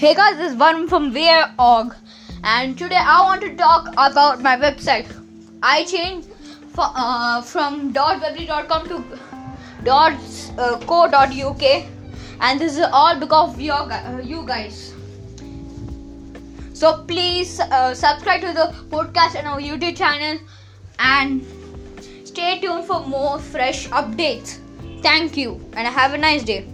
Hey guys, this is Varun from Where.org, and today I want to talk about my website. I changed for, uh, from .weebly.com to dot, .co.uk, and this is all because of your, uh, you guys. So please uh, subscribe to the podcast and our YouTube channel, and stay tuned for more fresh updates. Thank you, and have a nice day.